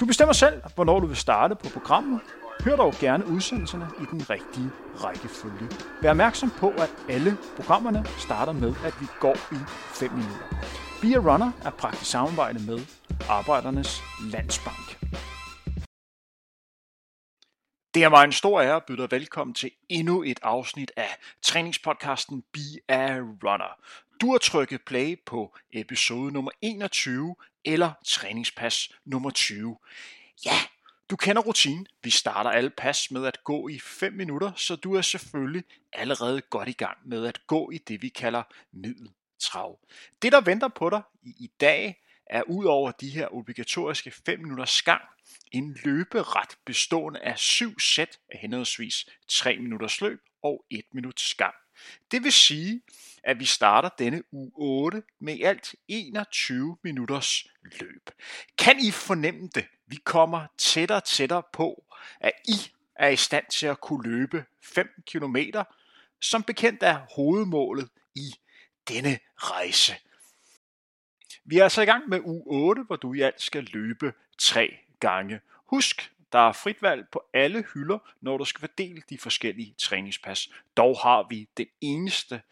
Du bestemmer selv, hvornår du vil starte på programmet. Hør dog gerne udsendelserne i den rigtige rækkefølge. Vær opmærksom på, at alle programmerne starter med, at vi går i 5 minutter. Be a Runner er praktisk samarbejde med Arbejdernes Landsbank. Det er mig en stor ære at byde dig velkommen til endnu et afsnit af træningspodcasten Be a Runner. Du har trykket play på episode nummer 21 eller træningspas nummer 20. Ja, du kender rutinen. Vi starter alle pas med at gå i 5 minutter, så du er selvfølgelig allerede godt i gang med at gå i det, vi kalder middeltrav. Det, der venter på dig i, i dag, er ud over de her obligatoriske 5 minutters gang, en løberet bestående af syv sæt af henholdsvis 3 minutters løb og 1 minuts gang. Det vil sige, at vi starter denne uge 8 med alt 21 minutters løb. Kan I fornemme det? Vi kommer tættere og tættere på, at I er i stand til at kunne løbe 5 km, som bekendt er hovedmålet i denne rejse. Vi er altså i gang med u 8, hvor du i alt skal løbe 3 gange. Husk, der er frit valg på alle hylder, når du skal fordele de forskellige træningspas. Dog har vi den eneste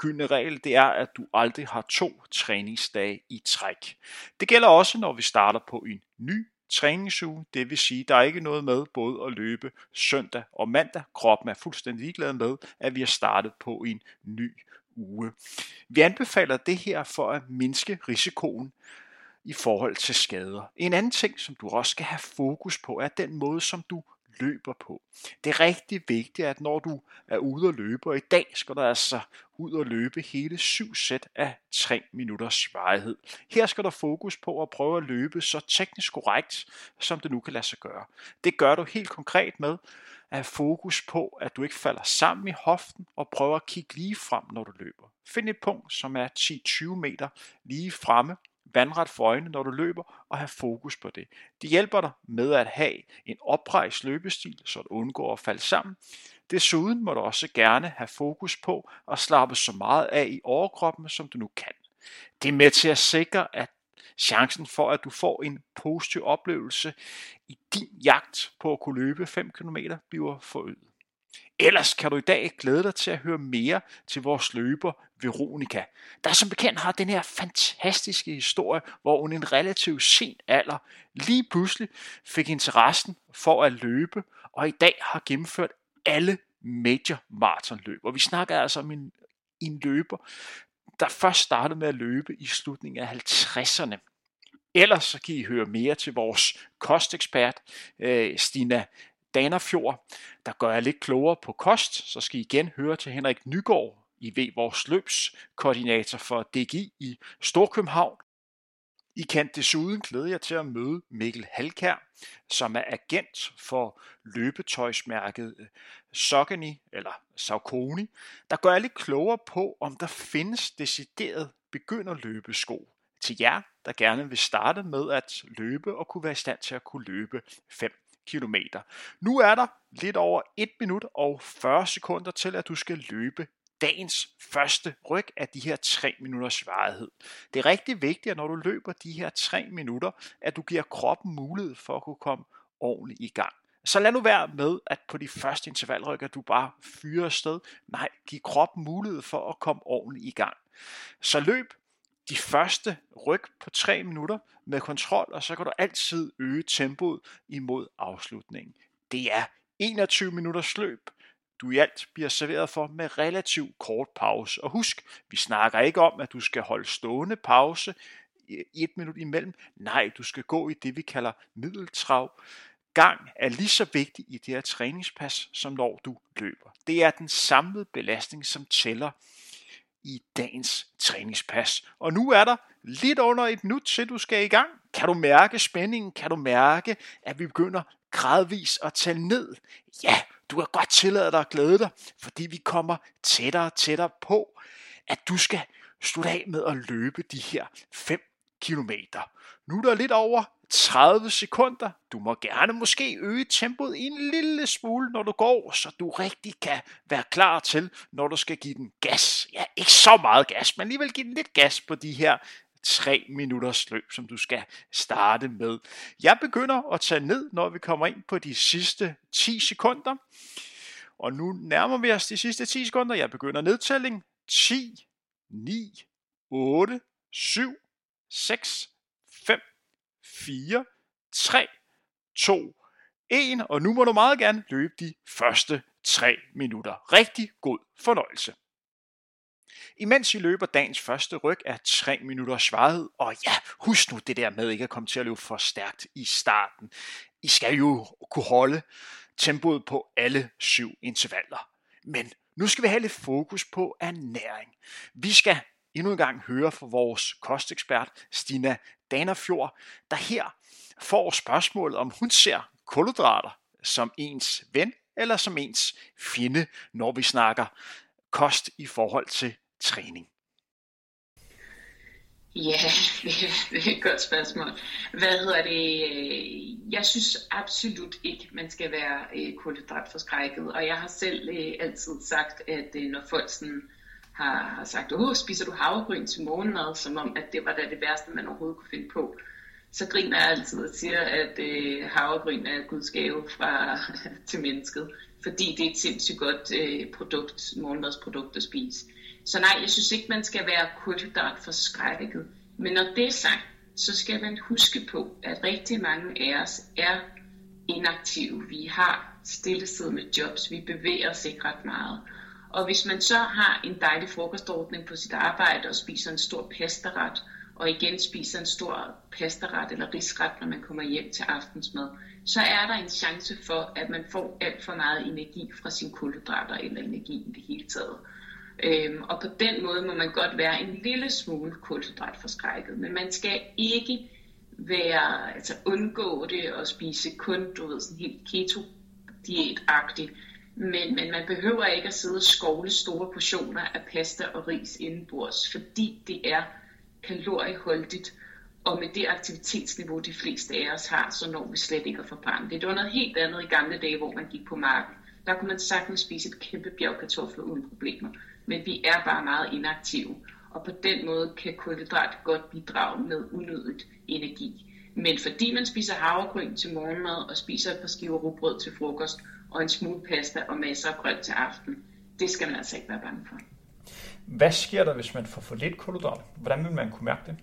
gyldne regel, det er, at du aldrig har to træningsdage i træk. Det gælder også, når vi starter på en ny træningsuge. Det vil sige, der er ikke noget med både at løbe søndag og mandag. Kroppen er fuldstændig ligeglad med, at vi har startet på en ny uge. Vi anbefaler det her for at mindske risikoen i forhold til skader. En anden ting, som du også skal have fokus på, er den måde, som du løber på. Det er rigtig vigtigt, at når du er ude at løbe, og i dag skal du altså ud og løbe hele syv sæt af 3 minutters varighed. Her skal der fokus på at prøve at løbe så teknisk korrekt, som det nu kan lade sig gøre. Det gør du helt konkret med at have fokus på, at du ikke falder sammen i hoften og prøver at kigge lige frem, når du løber. Find et punkt, som er 10-20 meter lige fremme, vandret for øjnene, når du løber, og have fokus på det. Det hjælper dig med at have en oprejst løbestil, så du undgår at falde sammen. Desuden må du også gerne have fokus på at slappe så meget af i overkroppen, som du nu kan. Det er med til at sikre, at chancen for, at du får en positiv oplevelse i din jagt på at kunne løbe 5 km, bliver forøget. Ellers kan du i dag glæde dig til at høre mere til vores løber Veronika, der som bekendt har den her fantastiske historie, hvor hun i en relativt sen alder lige pludselig fik interessen for at løbe, og i dag har gennemført alle major maratonløb. Og vi snakker altså om en, en løber, der først startede med at løbe i slutningen af 50'erne. Ellers så kan I høre mere til vores kostekspert, øh, Stina Danafjord, der gør jeg lidt klogere på kost, så skal I igen høre til Henrik Nygaard, I ved vores løbskoordinator for DGI i Storkøbenhavn. I kan desuden glæde jer til at møde Mikkel Halkær, som er agent for løbetøjsmærket øh, Sogani eller Saucony, der gør jeg lidt klogere på, om der findes decideret begynderløbesko. Til jer, der gerne vil starte med at løbe og kunne være i stand til at kunne løbe 5 km. Nu er der lidt over 1 minut og 40 sekunder til, at du skal løbe dagens første ryg af de her 3 minutters varighed. Det er rigtig vigtigt, at når du løber de her 3 minutter, at du giver kroppen mulighed for at kunne komme ordentligt i gang. Så lad nu være med, at på de første intervalrykker, du bare fyrer sted. Nej, giv kroppen mulighed for at komme ordentligt i gang. Så løb de første ryg på 3 minutter med kontrol, og så kan du altid øge tempoet imod afslutningen. Det er 21 minutters løb, du i alt bliver serveret for med relativt kort pause. Og husk, vi snakker ikke om, at du skal holde stående pause i et minut imellem. Nej, du skal gå i det, vi kalder middeltrav. Gang er lige så vigtig i det her træningspas, som når du løber. Det er den samlede belastning, som tæller i dagens træningspas. Og nu er der lidt under et minut til, du skal i gang. Kan du mærke spændingen? Kan du mærke, at vi begynder gradvis at tælle ned. Ja, du kan godt tillade dig at glæde dig, fordi vi kommer tættere og tættere på, at du skal slutte af med at løbe de her 5 kilometer. Nu er der lidt over 30 sekunder. Du må gerne måske øge tempoet en lille smule, når du går, så du rigtig kan være klar til, når du skal give den gas. Ja, ikke så meget gas, men alligevel give den lidt gas på de her 3 minutters løb, som du skal starte med. Jeg begynder at tage ned, når vi kommer ind på de sidste 10 sekunder. Og nu nærmer vi os de sidste 10 sekunder. Jeg begynder nedtælling. 10, 9, 8, 7, 6, 4, 3, 2, 1. Og nu må du meget gerne løbe de første 3 minutter. Rigtig god fornøjelse. Imens I løber dagens første ryg er 3 minutter svaret, og ja, husk nu det der med ikke at komme til at løbe for stærkt i starten. I skal jo kunne holde tempoet på alle syv intervaller. Men nu skal vi have lidt fokus på ernæring. Vi skal endnu en gang høre fra vores kostekspert Stina Danafjord, der her får spørgsmålet, om hun ser kulhydrater som ens ven eller som ens fjende, når vi snakker kost i forhold til træning. Ja, det er et godt spørgsmål. Hvad hedder det? Jeg synes absolut ikke, man skal være øh, kulhydratforskrækket. Og jeg har selv øh, altid sagt, at øh, når folk sådan har, har sagt, åh, spiser du havregryn til morgenmad, som om, at det var da det værste, man overhovedet kunne finde på, så griner jeg altid og siger, at øh, havregryn er Guds gave fra, til mennesket, fordi det er et sindssygt godt øh, produkt, morgenmadsprodukt at spise. Så nej, jeg synes ikke, man skal være kulhydrat for skrækket. Men når det er sagt, så skal man huske på, at rigtig mange af os er inaktive. Vi har stillesiddende jobs, vi bevæger os ikke ret meget. Og hvis man så har en dejlig frokostordning på sit arbejde og spiser en stor pastaret, og igen spiser en stor pastaret eller risret, når man kommer hjem til aftensmad, så er der en chance for, at man får alt for meget energi fra sine kulhydrater eller energi i det hele taget. Øhm, og på den måde må man godt være en lille smule kulhydratforskrækket, men man skal ikke være, altså undgå det og spise kun, du ved, sådan helt keto diætagtigt men, men man behøver ikke at sidde og skovle store portioner af pasta og ris indenbords, fordi det er kalorieholdigt, og med det aktivitetsniveau, de fleste af os har, så når vi slet ikke at forbrænde det. Det var noget helt andet i gamle dage, hvor man gik på marken. Der kunne man sagtens spise et kæmpe bjerg kartofler uden problemer. Men vi er bare meget inaktive, og på den måde kan kulhydrat godt bidrage med unødigt energi. Men fordi man spiser havregryn til morgenmad og spiser et par skiver rugbrød til frokost, og en smule pasta og masser af grønt til aften. Det skal man altså ikke være bange for. Hvad sker der, hvis man får for lidt kulhydrat? Hvordan vil man kunne mærke det?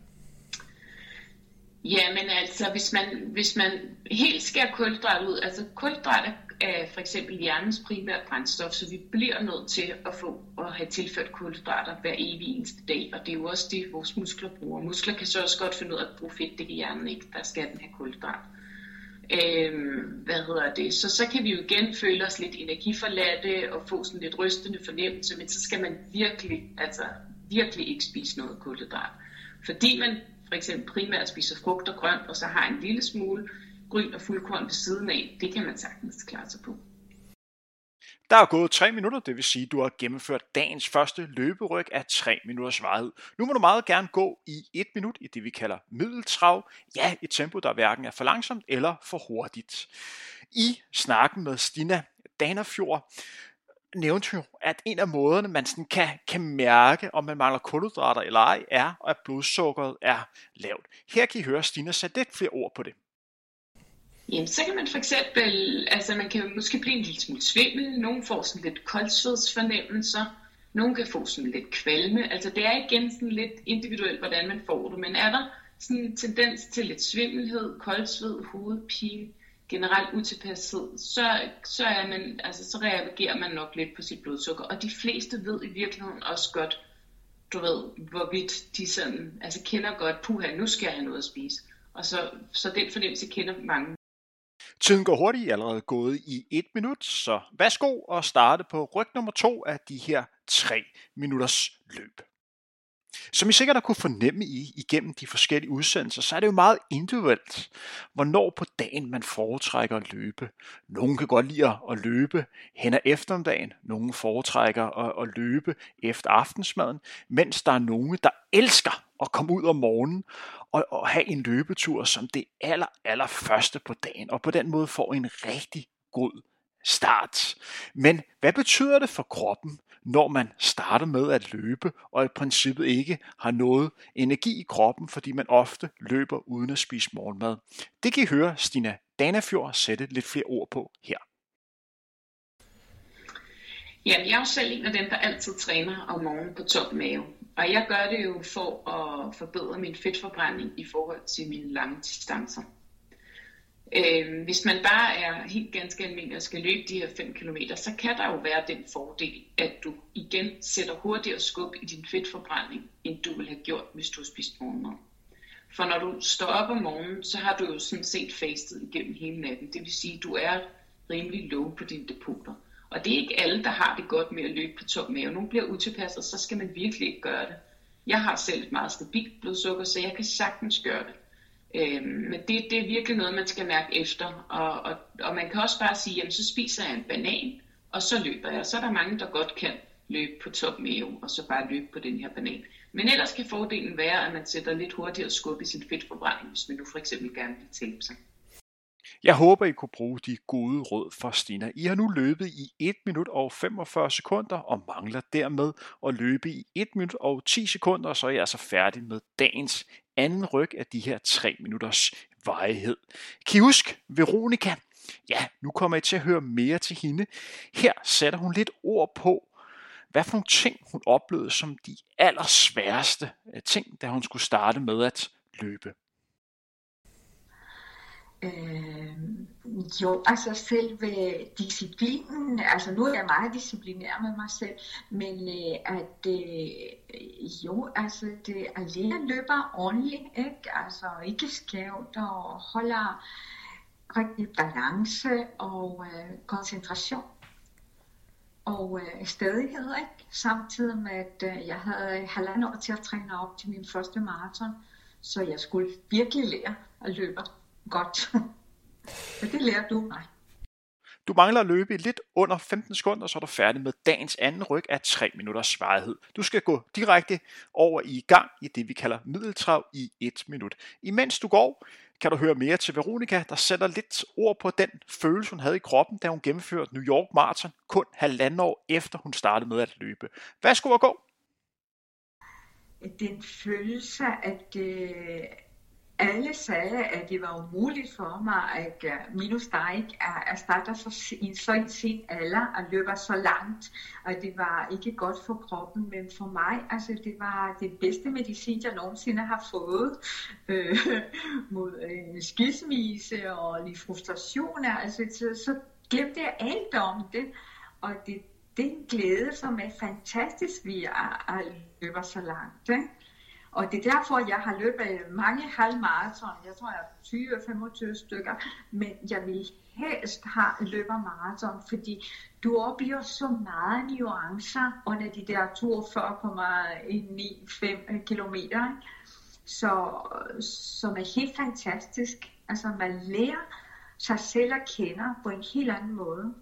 Ja, men altså, hvis man, hvis man helt skærer kulhydrat ud, altså kulhydrat er for eksempel hjernens primære brændstof, så vi bliver nødt til at få at have tilført kulhydrater hver evig eneste dag, og det er jo også det, vores muskler bruger. Muskler kan så også godt finde ud af at bruge fedt, det kan hjernen ikke, der skal den have kulhydrat. Øh, hvad hedder det? Så så kan vi jo igen føle os lidt energiforladte og få sådan lidt rystende fornemmelse, men så skal man virkelig, altså virkelig ikke spise noget kulhydrat. Fordi man for eksempel primært spiser frugt og grønt, og så har en lille smule gryn og fuldkorn ved siden af, det kan man sagtens klare sig på. Der er gået 3 minutter, det vil sige, at du har gennemført dagens første løberyg af 3 minutters varighed. Nu må du meget gerne gå i 1 minut i det, vi kalder middeltrav. Ja, et tempo, der hverken er for langsomt eller for hurtigt. I snakken med Stina Danafjord nævnte jo, at en af måderne, man sådan kan, kan mærke, om man mangler kulhydrater eller ej, er, at blodsukkeret er lavt. Her kan I høre Stina sætte lidt flere ord på det. Jamen, så kan man for eksempel, altså man kan måske blive en lille smule svimmel, nogen får sådan lidt koldsvedsfornemmelser, nogen kan få sådan lidt kvalme, altså det er igen sådan lidt individuelt, hvordan man får det, men er der sådan en tendens til lidt svimmelhed, koldsved, hovedpine, generelt utilpashed, så, så, er man, altså, så reagerer man nok lidt på sit blodsukker. Og de fleste ved i virkeligheden også godt, du ved, hvorvidt de sådan, altså kender godt, puha, nu skal jeg have noget at spise. Og så, så den fornemmelse kender mange Tiden går hurtigt, allerede gået i et minut, så værsgo og starte på ryg nummer to af de her tre minutters løb. Som I sikkert har kunne fornemme i igennem de forskellige udsendelser, så er det jo meget individuelt, hvornår på dagen man foretrækker at løbe. Nogle kan godt lide at løbe hen ad eftermiddagen, nogle foretrækker at, at løbe efter aftensmaden, mens der er nogle, der elsker at komme ud om morgenen og, og have en løbetur som det aller, aller første på dagen, og på den måde får en rigtig god start. Men hvad betyder det for kroppen, når man starter med at løbe, og i princippet ikke har noget energi i kroppen, fordi man ofte løber uden at spise morgenmad? Det kan I høre Stina Danafjord sætte lidt flere ord på her. Ja, jeg er jo selv en af dem, der altid træner om morgenen på tom mave. Og jeg gør det jo for at forbedre min fedtforbrænding i forhold til mine lange distancer. Øh, hvis man bare er helt ganske almindelig og skal løbe de her 5 km, så kan der jo være den fordel, at du igen sætter hurtigere skub i din fedtforbrænding, end du ville have gjort, hvis du har spist morgenmad. For når du står op om morgenen, så har du jo sådan set fastet igennem hele natten. Det vil sige, at du er rimelig low på dine depoter. Og det er ikke alle, der har det godt med at løbe på tom mave. Nogle bliver utilpasset, så skal man virkelig ikke gøre det. Jeg har selv et meget stabilt blodsukker, så jeg kan sagtens gøre det. Øhm, men det, det er virkelig noget, man skal mærke efter. Og, og, og man kan også bare sige, jamen så spiser jeg en banan, og så løber jeg. Så er der mange, der godt kan løbe på top mave, og så bare løbe på den her banan. Men ellers kan fordelen være, at man sætter lidt hurtigere skub i sin fedtforbrænding, hvis man nu for eksempel gerne vil tabe sig. Jeg håber, I kunne bruge de gode råd fra Stina. I har nu løbet i 1 minut og 45 sekunder og mangler dermed at løbe i 1 minut og 10 sekunder, og så er jeg altså færdig med dagens anden ryg af de her 3 minutters vejhed. Kan I huske Veronika? Ja, nu kommer I til at høre mere til hende. Her sætter hun lidt ord på, hvad for nogle ting hun oplevede som de allersværeste øh, ting, da hun skulle starte med at løbe. Øh, jo, altså selve disciplinen, altså nu er jeg meget disciplinær med mig selv, men øh, at øh, jo, altså det alene løber ordentligt, ikke? Altså ikke skævt og holder rigtig balance og øh, koncentration og øh, stadighed, ikke? Samtidig med, at øh, jeg havde halvandet år til at træne op til min første maraton, så jeg skulle virkelig lære at løbe godt. Men det lærer du mig. Du mangler at løbe i lidt under 15 sekunder, så er du færdig med dagens anden ryg af 3 minutters varighed. Du skal gå direkte over i gang i det, vi kalder middeltrav i 1 minut. Imens du går, kan du høre mere til Veronika, der sætter lidt ord på den følelse, hun havde i kroppen, da hun gennemførte New York Marathon kun halvandet år efter hun startede med at løbe. Hvad skulle at gå? Den følelse, at, øh, alle sagde, at det var umuligt for mig, at øh, minus dig ikke starte så i så en sen alder og løber så langt, og det var ikke godt for kroppen, men for mig, altså det var det bedste medicin, jeg nogensinde har fået øh, mod øh, skilsmisse og lige frustrationer, altså så, så glemte jeg alt om det, og det, det er en glæde, som er fantastisk ved at, at løber så langt. Ikke? Og det er derfor, jeg har løbet øh, mange halvmarathon. Jeg tror, jeg er 20-25 stykker. Men jeg vil helst have løber maraton, fordi du oplever så meget nuancer under de der 42,95 km, øh, Så, som er helt fantastisk. Altså man lærer sig selv at kende på en helt anden måde.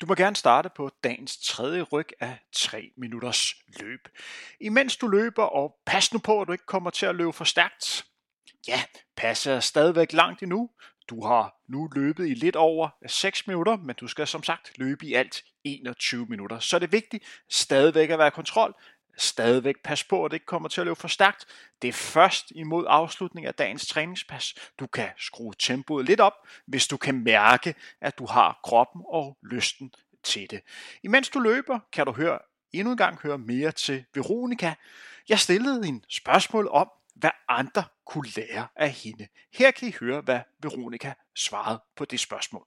Du må gerne starte på dagens tredje ryg af 3 minutters løb. Imens du løber, og pas nu på, at du ikke kommer til at løbe for stærkt. Ja, passer stadigvæk langt endnu. Du har nu løbet i lidt over 6 minutter, men du skal som sagt løbe i alt 21 minutter. Så det er vigtigt stadigvæk at være i kontrol, stadigvæk pas på, at det ikke kommer til at løbe for stærkt. Det er først imod afslutningen af dagens træningspas. Du kan skrue tempoet lidt op, hvis du kan mærke, at du har kroppen og lysten til det. Imens du løber, kan du høre endnu en gang høre mere til Veronika. Jeg stillede en spørgsmål om, hvad andre kunne lære af hende. Her kan I høre, hvad Veronika svarede på det spørgsmål.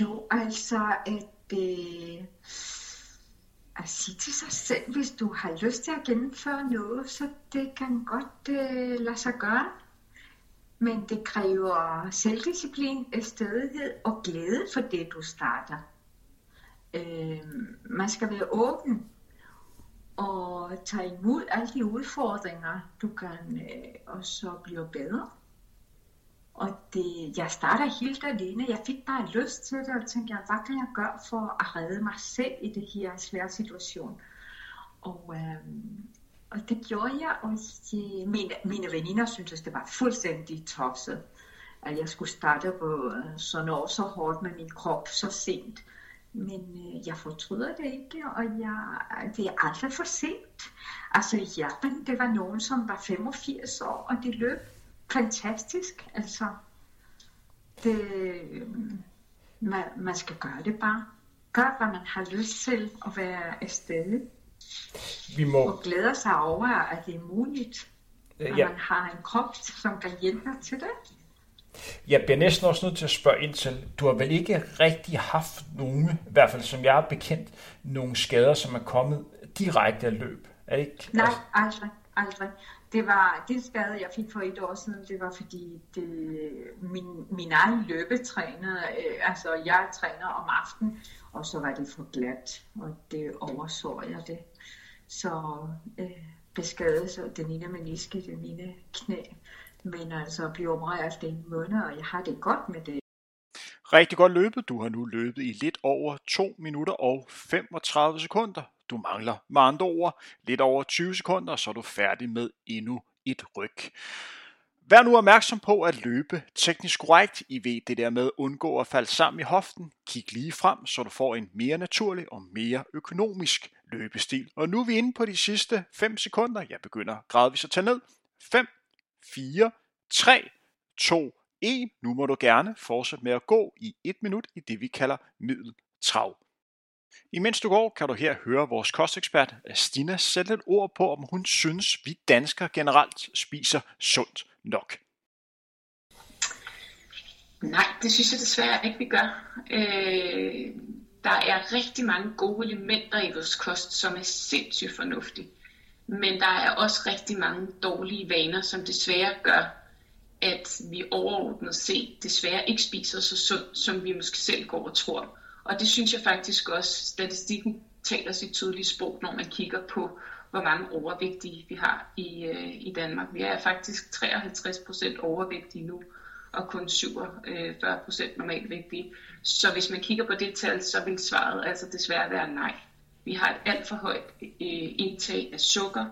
Jo, altså, at øh, at sige til sig selv, hvis du har lyst til at gennemføre noget, så det kan godt øh, lade sig gøre. Men det kræver selvdisciplin, stedighed og glæde for det, du starter. øh, man skal være åben og tage imod alle de udfordringer, du kan øh, og så blive bedre. Og det, jeg starter helt alene. Jeg fik bare lyst til det, og tænkte, hvad kan jeg gøre for at redde mig selv i det her svære situation? Og, øh, og det gjorde jeg, og de, mine, mine veninder syntes, det var fuldstændig tosset, at jeg skulle starte på øh, sådan år så hårdt med min krop så sent. Men øh, jeg fortryder det ikke, og jeg, det er aldrig for sent. Altså i Japan, det var nogen, som var 85 år, og det løb fantastisk. Altså, det, man, man skal gøre det bare. Gør, hvad man har lyst til at være afsted. Vi må... Og glæder sig over, at det er muligt. At ja. man har en krop, som kan hjælpe til det. Jeg bliver næsten også nødt til at spørge ind til, du har vel ikke rigtig haft nogen, i hvert fald som jeg er bekendt, nogle skader, som er kommet direkte af løb? Er det ikke? Nej, altså... aldrig, aldrig. Det var det skade, jeg fik for et år siden, det var fordi det, min, min egen løbetræner, øh, altså jeg træner om aftenen, og så var det for glat, og det overså jeg det. Så øh, beskadede så den ene meniske, den ene knæ, men altså blev opereret efter en måned, og jeg har det godt med det. Rigtig godt løbet. Du har nu løbet i lidt over 2 minutter og 35 sekunder. Du mangler med andre ord lidt over 20 sekunder, så er du færdig med endnu et ryg. Vær nu opmærksom på at løbe teknisk korrekt. I ved det der med at undgå at falde sammen i hoften. Kig lige frem, så du får en mere naturlig og mere økonomisk løbestil. Og nu er vi inde på de sidste 5 sekunder. Jeg begynder gradvist at tage ned. 5, 4, 3, 2, 1. Nu må du gerne fortsætte med at gå i 1 minut i det vi kalder middeltrav. Imens du går, kan du her høre vores kostekspert Stina sætte et ord på, om hun synes, vi danskere generelt spiser sundt nok. Nej, det synes jeg desværre ikke, vi gør. Øh, der er rigtig mange gode elementer i vores kost, som er sindssygt fornuftige. Men der er også rigtig mange dårlige vaner, som desværre gør, at vi overordnet set desværre ikke spiser så sundt, som vi måske selv går og tror. Og det synes jeg faktisk også, statistikken taler sit tydelige sprog, når man kigger på, hvor mange overvægtige vi har i, øh, i Danmark. Vi er faktisk 53 procent overvægtige nu, og kun 47 procent normalvægtige. Så hvis man kigger på det tal, så vil svaret altså desværre være nej. Vi har et alt for højt øh, indtag af sukker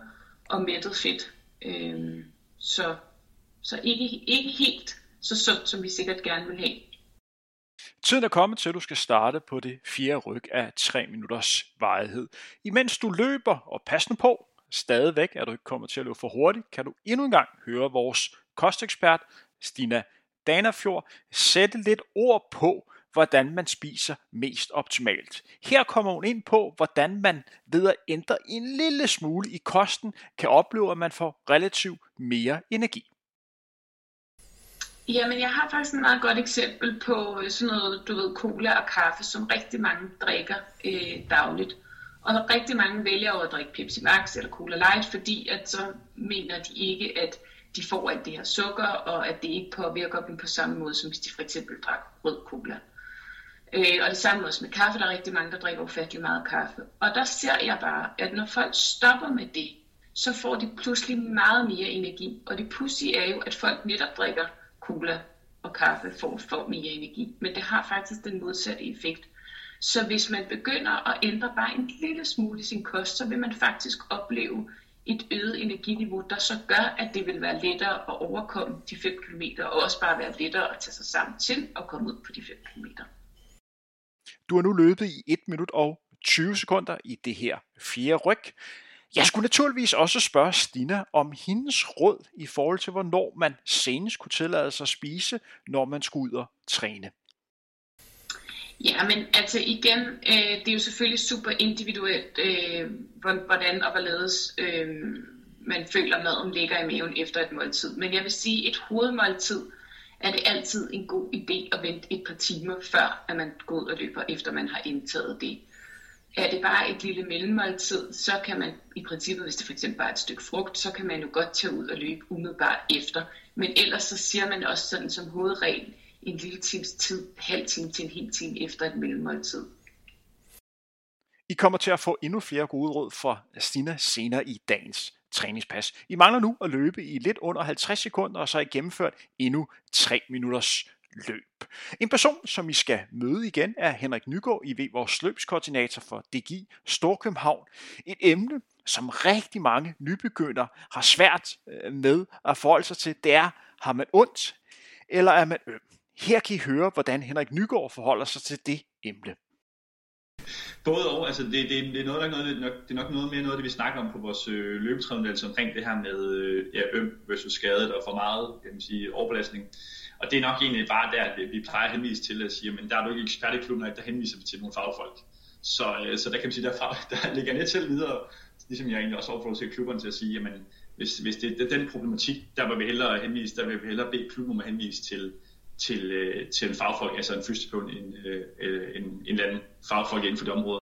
og mættet fedt. Øh, så så ikke, ikke helt så sundt, som vi sikkert gerne vil have. Tiden er kommet til, at du skal starte på det fjerde ryg af 3 minutters varighed. Imens du løber, og passer på, stadigvæk er du ikke kommet til at løbe for hurtigt, kan du endnu en gang høre vores kostekspert, Stina Danafjord, sætte lidt ord på, hvordan man spiser mest optimalt. Her kommer hun ind på, hvordan man ved at ændre en lille smule i kosten, kan opleve, at man får relativt mere energi. Jamen, jeg har faktisk et meget godt eksempel på øh, sådan noget, du ved, cola og kaffe, som rigtig mange drikker øh, dagligt. Og rigtig mange vælger at drikke Pepsi Max eller Cola Light, fordi at så mener de ikke, at de får alt det her sukker, og at det ikke påvirker dem på samme måde, som hvis de for eksempel drak rød cola. Øh, og det samme også med kaffe, der er rigtig mange, der drikker ufattelig meget kaffe. Og der ser jeg bare, at når folk stopper med det, så får de pludselig meget mere energi. Og det pussy er jo, at folk netop drikker cola og kaffe for at få mere energi. Men det har faktisk den modsatte effekt. Så hvis man begynder at ændre bare en lille smule i sin kost, så vil man faktisk opleve et øget energiniveau, der så gør, at det vil være lettere at overkomme de 5 km, og også bare være lettere at tage sig sammen til at komme ud på de 5 km. Du har nu løbet i 1 minut og 20 sekunder i det her fjerde ryg. Jeg skulle naturligvis også spørge Stina om hendes råd i forhold til, hvornår man senest kunne tillade sig at spise, når man skulle ud og træne. Ja, men altså igen, øh, det er jo selvfølgelig super individuelt, øh, hvordan og hvorledes øh, man føler maden ligger i maven efter et måltid. Men jeg vil sige, et hovedmåltid er det altid en god idé at vente et par timer, før at man går ud og løber, efter man har indtaget det. Er det bare et lille mellemmåltid, så kan man i princippet, hvis det for eksempel bare er et stykke frugt, så kan man jo godt tage ud og løbe umiddelbart efter. Men ellers så siger man også sådan som hovedregel en lille times tid, halv time til en hel time efter et mellemmåltid. I kommer til at få endnu flere gode råd fra Stina senere i dagens træningspas. I mangler nu at løbe i lidt under 50 sekunder, og så har I gennemført endnu 3 minutters løb. En person, som I skal møde igen, er Henrik Nygaard, I ved vores løbskoordinator for DGI Storkøbenhavn. Et emne, som rigtig mange nybegyndere har svært øh, med at forholde sig til, det er, har man ondt, eller er man øm? Her kan I høre, hvordan Henrik Nygaard forholder sig til det emne. Både og, altså det, det, det, er noget, der er noget, det, er nok, det er nok noget mere noget, det vi snakker om på vores øh, løbetræning, altså omkring det her med øh, ja, øm versus skadet og for meget kan man sige, overbelastning. Og det er nok egentlig bare der, at vi plejer at henvise til at sige, men der er du ikke ekspert i klubben, der henviser vi til nogle fagfolk. Så, øh, så der kan man sige, derfra, der ligger net til videre, ligesom jeg egentlig også opfordrer til klubberne til at sige, jamen hvis, hvis det er den problematik, der vil vi hellere henvise, der vil vi hellere bede klubben om at henvise til, til, øh, til en fagfolk, altså en fysioterapeut, en, øh, en, en eller anden fagfolk inden for det område.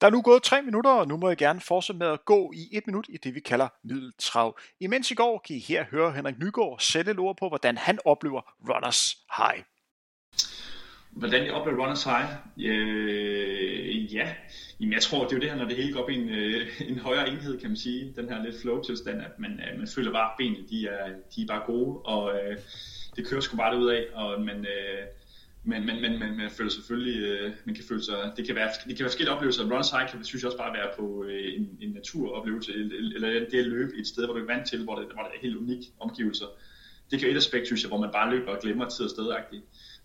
Der er nu gået tre minutter, og nu må jeg gerne fortsætte med at gå i et minut i det, vi kalder middeltrav. Imens i går kan I her høre Henrik Nygaard sætte et ord på, hvordan han oplever runners high. Hvordan jeg oplever runners high? Øh, ja, Jamen, jeg tror, det er jo det her, når det hele går op i en, øh, en højere enhed, kan man sige. Den her lidt flow-tilstand, at man, øh, man føler bare, at benene de er, de er bare gode, og øh, det kører sgu bare ud af, og man, øh, men, men, men, men man føler selvfølgelig, øh, man kan føle sig, det kan være, det kan være forskellige oplevelser. Run cycle, synes jeg også bare være på øh, en, en naturoplevelse, eller det at løbe et sted, hvor du er vant til, hvor det, hvor det er helt unik omgivelser. Det kan være et aspekt, synes jeg, hvor man bare løber og glemmer tid og sted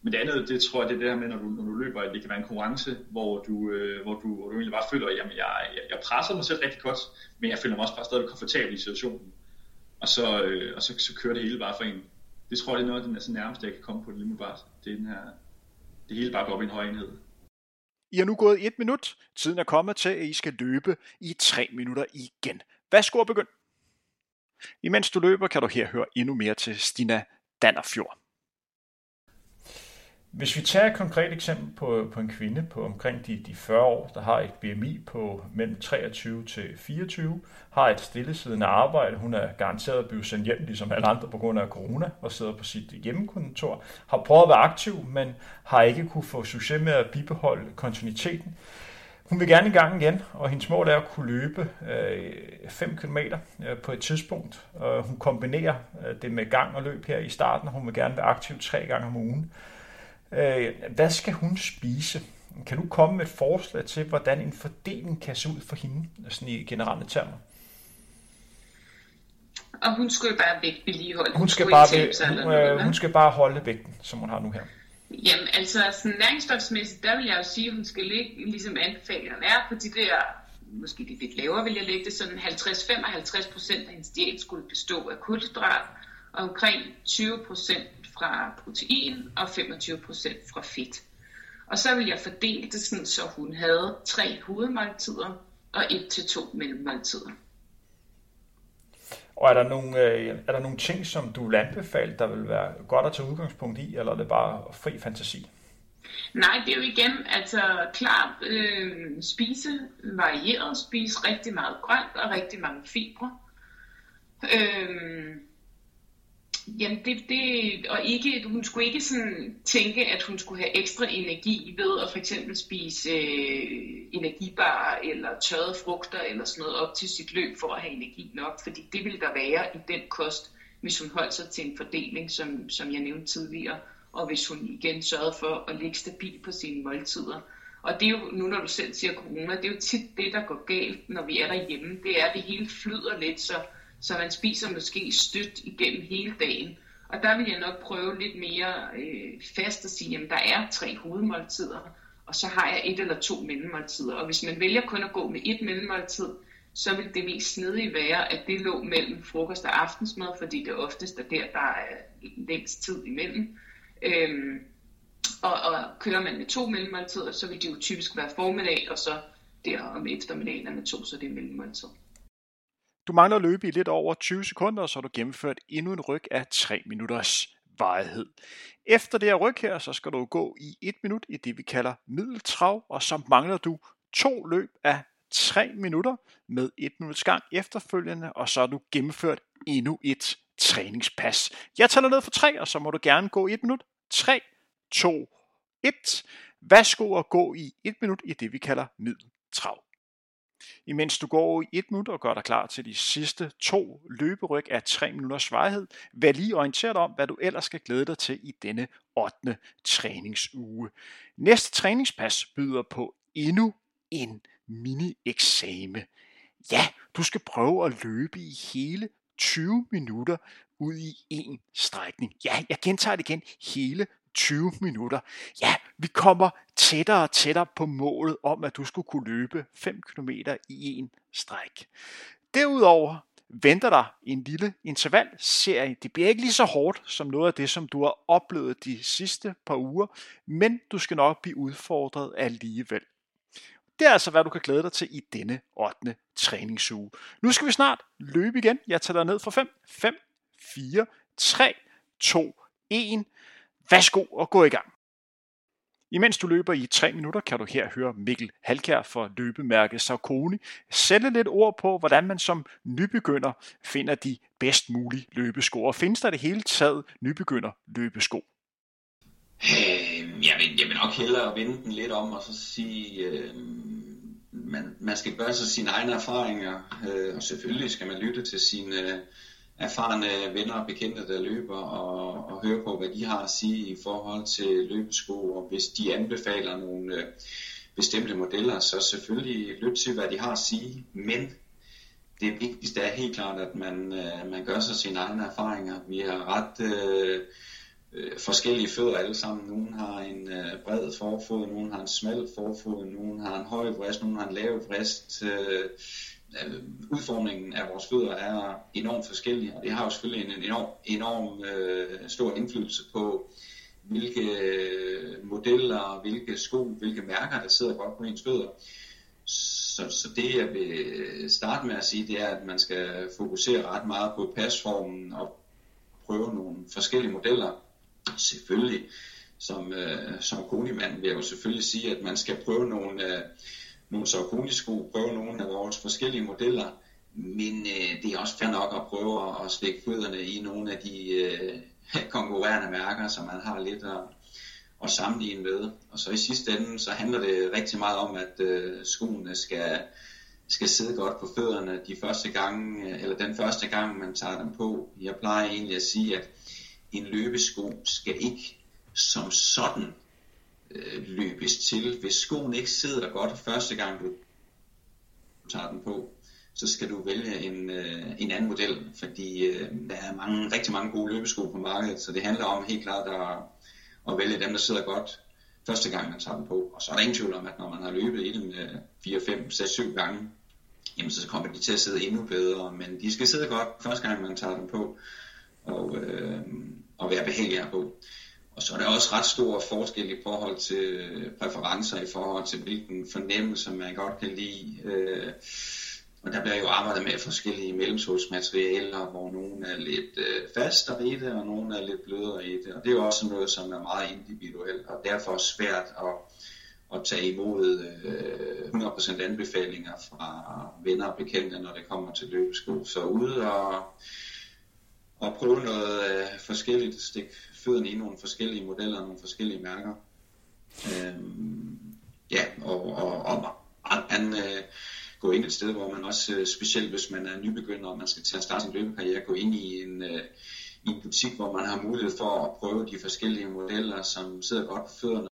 Men det andet, det tror jeg, det er det her med, når du, når du løber, at det kan være en konkurrence, hvor du, øh, hvor du, hvor du egentlig bare føler, at jamen, jeg, jeg, jeg presser mig selv rigtig godt, men jeg føler mig også bare stadig komfortabel i situationen. Og så, øh, og så, så kører det hele bare for en. Det tror jeg, det er noget af det altså, nærmeste, jeg kan komme på det lige bare. Det er den her, det hele bare går op i en høj enhed. I har nu gået et minut. Tiden er kommet til, at I skal løbe i tre minutter igen. Værsgo at begynd. Imens du løber, kan du her høre endnu mere til Stina Dannerfjord. Hvis vi tager et konkret eksempel på, på en kvinde på omkring de, de 40 år, der har et BMI på mellem 23 til 24, har et stillesiddende arbejde, hun er garanteret at blive sendt hjem, ligesom alle andre på grund af corona, og sidder på sit hjemmekontor, har prøvet at være aktiv, men har ikke kunne få succes med at bibeholde kontinuiteten. Hun vil gerne i gang igen, og hendes mål er at kunne løbe øh, 5 km øh, på et tidspunkt. Hun kombinerer øh, det med gang og løb her i starten, og hun vil gerne være aktiv tre gange om ugen. Øh, hvad skal hun spise? Kan du komme med et forslag til, hvordan en fordeling kan se ud for hende, sådan i generelle termer? Og hun skal bare vægt vedligeholde. Hun, hun skal, bare, be, hun, øh, hun skal bare holde vægten, som hun har nu her. Jamen, altså sådan næringsstofsmæssigt, der vil jeg jo sige, at hun skal ligge, ligesom anbefalingerne er, på de der, måske de lidt lavere vil jeg lægge det, sådan 50-55 procent af hendes diæt skulle bestå af kulhydrat, og omkring 20 procent fra protein og 25% fra fedt. Og så vil jeg fordele det sådan, så hun havde tre hovedmåltider og et til to mellemmåltider. Og er der, nogle, øh, er der nogle ting, som du vil anbefale, der vil være godt at tage udgangspunkt i, eller er det bare fri fantasi? Nej, det er jo igen, altså klart øh, spise varieret, spise rigtig meget grønt og rigtig mange fibre. Øh, Jamen, det, det, og ikke, hun skulle ikke sådan tænke, at hun skulle have ekstra energi ved at for eksempel spise øh, energibar eller tørrede frugter eller sådan noget op til sit løb for at have energi nok, fordi det ville der være i den kost, hvis hun holdt sig til en fordeling, som, som jeg nævnte tidligere, og hvis hun igen sørgede for at ligge stabil på sine måltider. Og det er jo, nu når du selv siger corona, det er jo tit det, der går galt, når vi er derhjemme. Det er, at det hele flyder lidt, så så man spiser måske stødt igennem hele dagen. Og der vil jeg nok prøve lidt mere øh, fast at sige, at der er tre hovedmåltider, og så har jeg et eller to mellemmåltider. Og hvis man vælger kun at gå med et mellemmåltid, så vil det mest snedige være, at det lå mellem frokost og aftensmad, fordi det oftest er der, der er længst tid imellem. Øhm, og, og kører man med to mellemmåltider, så vil det jo typisk være formiddag, og så der om eftermiddagen er med to, så det er mellemmåltid. Du mangler at løbe i lidt over 20 sekunder, så har du gennemført endnu en ryg af 3 minutters varighed. Efter det her ryg her, så skal du gå i 1 minut i det, vi kalder middeltrav, og så mangler du to løb af 3 minutter med 1 minuts gang efterfølgende, og så har du gennemført endnu et træningspas. Jeg tæller ned for 3, og så må du gerne gå i 1 minut. 3, 2, 1. Værsgo at gå i 1 minut i det, vi kalder middeltrav. Imens du går i et minut og gør dig klar til de sidste to løberyg af 3 minutters varighed, vær lige orienteret om, hvad du ellers skal glæde dig til i denne 8. træningsuge. Næste træningspas byder på endnu en mini-eksamen. Ja, du skal prøve at løbe i hele 20 minutter ud i en strækning. Ja, jeg gentager det igen. Hele 20 minutter. Ja, vi kommer tættere og tættere på målet om, at du skulle kunne løbe 5 km i en stræk. Derudover venter der en lille intervalserie. Det bliver ikke lige så hårdt som noget af det, som du har oplevet de sidste par uger, men du skal nok blive udfordret alligevel. Det er altså, hvad du kan glæde dig til i denne 8. træningsuge. Nu skal vi snart løbe igen. Jeg tager dig ned fra 5, 5, 4, 3, 2, 1. Værsgo og gå i gang. Imens du løber i 3 minutter, kan du her høre Mikkel Halkær fra løbemærket Saucony sætte lidt ord på, hvordan man som nybegynder finder de bedst mulige løbesko. Og findes der det hele taget nybegynder løbesko? Øh, jeg, vil, jeg vil nok hellere vende den lidt om og så sige, øh, man, man skal gøre sig sine egne erfaringer, øh, og selvfølgelig skal man lytte til sine øh, erfarne venner og bekendte, der løber, og, og høre på, hvad de har at sige i forhold til løbesko, og hvis de anbefaler nogle øh, bestemte modeller, så selvfølgelig lyt til, hvad de har at sige, men det vigtigste er helt klart, at man, øh, man gør sig sine egne erfaringer. Vi har ret... Øh, øh, forskellige fødder alle sammen. Nogen har en øh, bred forfod, nogen har en smal forfod, nogen har en høj vrist, nogen har en lav vrist. Øh, øh, udformningen af vores fødder er enormt forskellige, og det har jo selvfølgelig en enorm, enorm øh, stor indflydelse på, hvilke øh, modeller, hvilke sko, hvilke mærker, der sidder godt på ens fødder. Så, så det jeg vil starte med at sige, det er, at man skal fokusere ret meget på pasformen og prøve nogle forskellige modeller, selvfølgelig som, øh, som konimand vil jeg jo selvfølgelig sige, at man skal prøve nogle, øh, nogle Saucony-sko, prøve nogle af vores forskellige modeller, men øh, det er også fair nok at prøve at, at stikke fødderne i nogle af de øh, konkurrerende mærker, som man har lidt at, at sammenligne med. Og så i sidste ende, så handler det rigtig meget om, at øh, skoene skal, skal sidde godt på fødderne de første gange, øh, eller den første gang, man tager dem på. Jeg plejer egentlig at sige, at en løbesko skal ikke som sådan øh, løbes til. Hvis skoen ikke sidder godt første gang du tager den på, så skal du vælge en, øh, en anden model, fordi øh, der er mange, rigtig mange gode løbesko på markedet, så det handler om helt klart at, at vælge dem, der sidder godt første gang, man tager dem på. Og så er der ingen tvivl om, at når man har løbet i dem øh, 4, 5, 6, 7 gange, jamen så kommer de til at sidde endnu bedre, men de skal sidde godt første gang, man tager dem på. Og, øh, og være behagelige på. Og så er der også ret stor forskel i forhold til øh, præferencer, i forhold til hvilken fornemmelse man godt kan lide. Øh, og der bliver jo arbejdet med forskellige mellemsålsmaterialer, hvor nogle er lidt øh, fastere i det, og nogle er lidt blødere i det. Og det er jo også noget, som er meget individuelt, og derfor svært at, at tage imod øh, 100% anbefalinger fra venner og bekendte, når det kommer til løbesko. Så ude og at prøve noget øh, forskelligt, stikke fødderne i nogle forskellige modeller, nogle forskellige mærker. Øhm, ja, og, og, og man øh, gå ind et sted, hvor man også, øh, specielt hvis man er nybegynder, og man skal til at starte sin løbekarriere, gå ind i en, øh, i en butik, hvor man har mulighed for at prøve de forskellige modeller, som sidder godt på fødderne.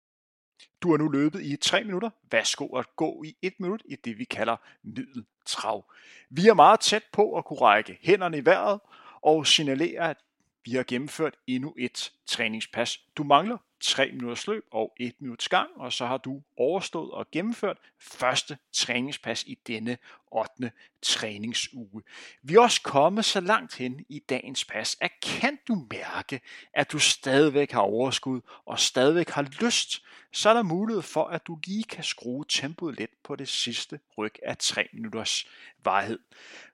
Du har nu løbet i 3 minutter. Værsgo at gå i 1 minut i det, vi kalder middeltrav. Vi er meget tæt på at kunne række hænderne i vejret, og signalerer, at vi har gennemført endnu et træningspas. Du mangler 3 minutters løb og 1 minuts gang, og så har du overstået og gennemført første træningspas i denne 8. træningsuge. Vi er også kommet så langt hen i dagens pas, at kan du mærke, at du stadigvæk har overskud og stadigvæk har lyst, så er der mulighed for, at du lige kan skrue tempoet lidt på det sidste ryg af 3 minutters varighed.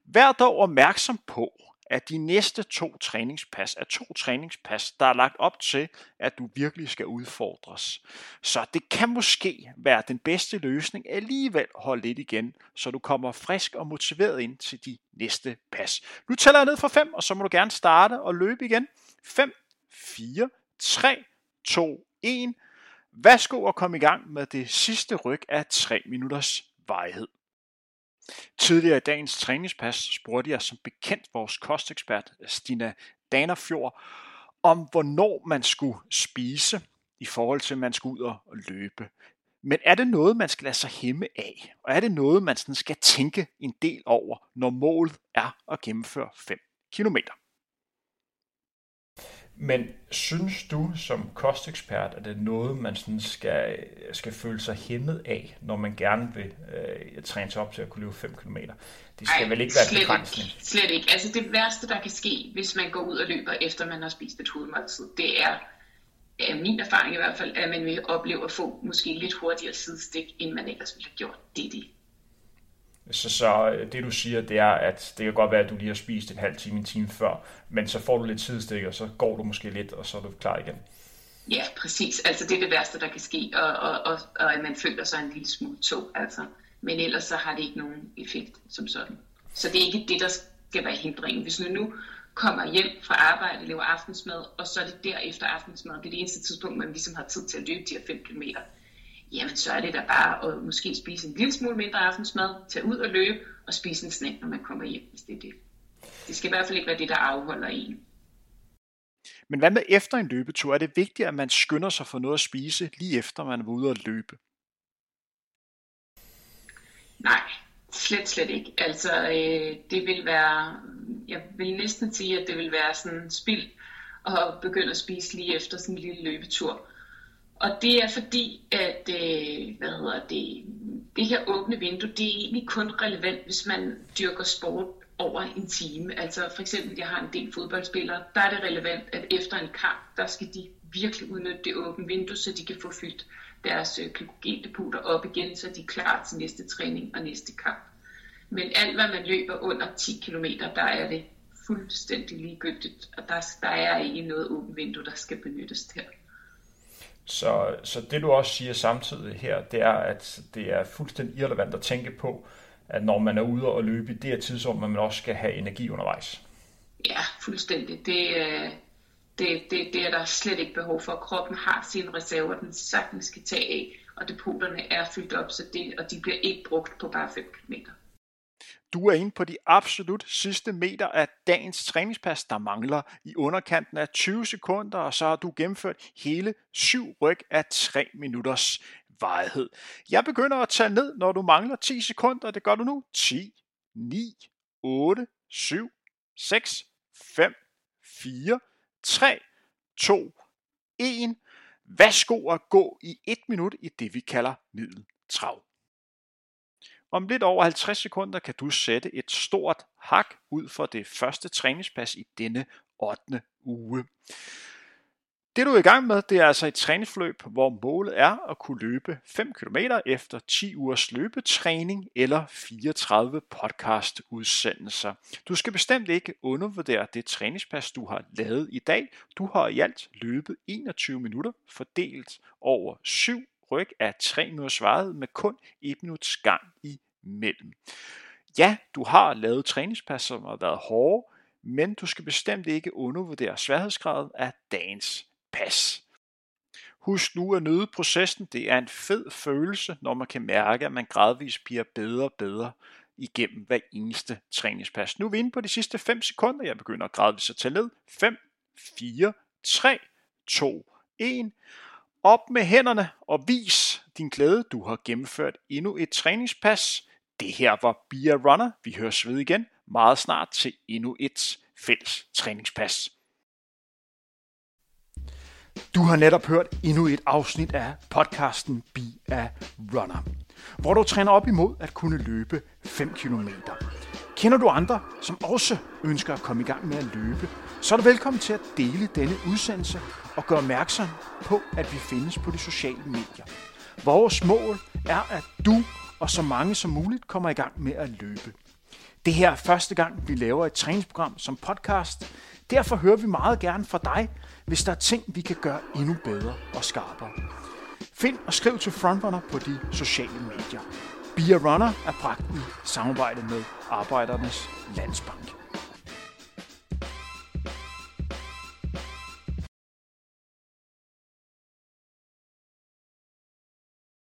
Vær dog opmærksom på, at de næste to træningspas er to træningspas, der er lagt op til, at du virkelig skal udfordres. Så det kan måske være den bedste løsning alligevel holde lidt igen, så du kommer frisk og motiveret ind til de næste pas. Nu tæller jeg ned fra 5, og så må du gerne starte og løbe igen. 5, 4, 3, 2, 1. Værsgo at komme i gang med det sidste ryg af 3 minutters varighed. Tidligere i dagens træningspas spurgte jeg som bekendt vores kostekspert Stina Danerfjord om, hvornår man skulle spise i forhold til, at man skulle ud og løbe. Men er det noget, man skal lade sig hæmme af? Og er det noget, man sådan skal tænke en del over, når målet er at gennemføre 5 km? Men synes du som kostekspert, at det er noget, man sådan skal, skal føle sig hæmmet af, når man gerne vil øh, træne sig op til at kunne løbe 5 km? Det skal Ej, vel ikke være begrænsning? Ikke, slet ikke. Altså det værste, der kan ske, hvis man går ud og løber, efter man har spist et hovedmåltid, det er, er min erfaring i hvert fald, at man vil opleve at få måske lidt hurtigere sidestik, end man ellers ville have gjort. Det er det. Så, så øh, det du siger, det er, at det kan godt være, at du lige har spist en halv time, en time før, men så får du lidt tidstik, og så går du måske lidt, og så er du klar igen. Ja, præcis. Altså det er det værste, der kan ske, og, og, og, og at man føler sig en lille smule tog. Altså. Men ellers så har det ikke nogen effekt som sådan. Så det er ikke det, der skal være hindringen. Hvis du nu kommer hjem fra arbejde, laver aftensmad, og så er det derefter aftensmad, det er det eneste tidspunkt, man ligesom har tid til at løbe de her 5 kilometer jamen så er det da bare at måske spise en lille smule mindre aftensmad, tage ud og løbe og spise en snack, når man kommer hjem, hvis det er det. Det skal i hvert fald ikke være det, der afholder en. Men hvad med efter en løbetur? Er det vigtigt, at man skynder sig for noget at spise, lige efter man er ude at løbe? Nej, slet, slet ikke. Altså, øh, det vil være, jeg vil næsten sige, at det vil være sådan spild at begynde at spise lige efter sådan en lille løbetur. Og det er fordi, at øh, hvad hedder det, det her åbne vindue, det er egentlig kun relevant, hvis man dyrker sport over en time. Altså for eksempel, jeg har en del fodboldspillere, der er det relevant, at efter en kamp, der skal de virkelig udnytte det åbne vindue, så de kan få fyldt deres øh, glykogendepoter op igen, så de er klar til næste træning og næste kamp. Men alt, hvad man løber under 10 km, der er det fuldstændig ligegyldigt, og der, der er ikke noget åbent vindue, der skal benyttes der. Så, så det du også siger samtidig her, det er, at det er fuldstændig irrelevant at tænke på, at når man er ude og løbe i det her tidsrum, man også skal have energi undervejs. Ja, fuldstændig. Det, øh, det, det, det er der slet ikke behov for. Kroppen har sine reserver, den sagtens skal tage af, og depoterne er fyldt op, så det, og de bliver ikke brugt på bare 5 km. Du er inde på de absolut sidste meter af dagens træningspas, der mangler i underkanten af 20 sekunder, og så har du gennemført hele syv ryg af 3 minutters varighed. Jeg begynder at tage ned, når du mangler 10 sekunder. Det gør du nu. 10, 9, 8, 7, 6, 5, 4, 3, 2, 1. Værsgo at gå i 1 minut i det, vi kalder middeltrav. Om lidt over 50 sekunder kan du sætte et stort hak ud for det første træningspas i denne 8. uge. Det du er i gang med, det er altså et træningsforløb, hvor målet er at kunne løbe 5 km efter 10 ugers løbetræning eller 34 podcast udsendelser. Du skal bestemt ikke undervurdere det træningspas, du har lavet i dag. Du har i alt løbet 21 minutter fordelt over 7 ryg af 3 minutters varighed med kun 1 minuts gang imellem. Ja, du har lavet træningspas, som har været hårde, men du skal bestemt ikke undervurdere sværhedsgraden af dagens pas. Husk nu at nyde processen. Det er en fed følelse, når man kan mærke, at man gradvist bliver bedre og bedre igennem hver eneste træningspas. Nu er vi inde på de sidste 5 sekunder. Jeg begynder gradvist at tælle ned. 5, 4, 3, 2, 1. Op med hænderne og vis din glæde. Du har gennemført endnu et træningspas. Det her var Bia Runner. Vi høres ved igen meget snart til endnu et fælles træningspas. Du har netop hørt endnu et afsnit af podcasten Be a Runner, hvor du træner op imod at kunne løbe 5 km. Kender du andre, som også ønsker at komme i gang med at løbe, så er du velkommen til at dele denne udsendelse og gøre opmærksom på, at vi findes på de sociale medier. Vores mål er, at du og så mange som muligt kommer i gang med at løbe. Det her er første gang, vi laver et træningsprogram som podcast. Derfor hører vi meget gerne fra dig, hvis der er ting, vi kan gøre endnu bedre og skarpere. Find og skriv til Frontrunner på de sociale medier. Beer Runner er bragt i samarbejde med Arbejdernes Landsbank.